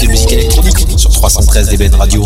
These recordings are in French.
de musique électronique sur 313 DBN Radio.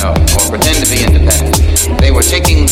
know, or pretend to be independent. They were taking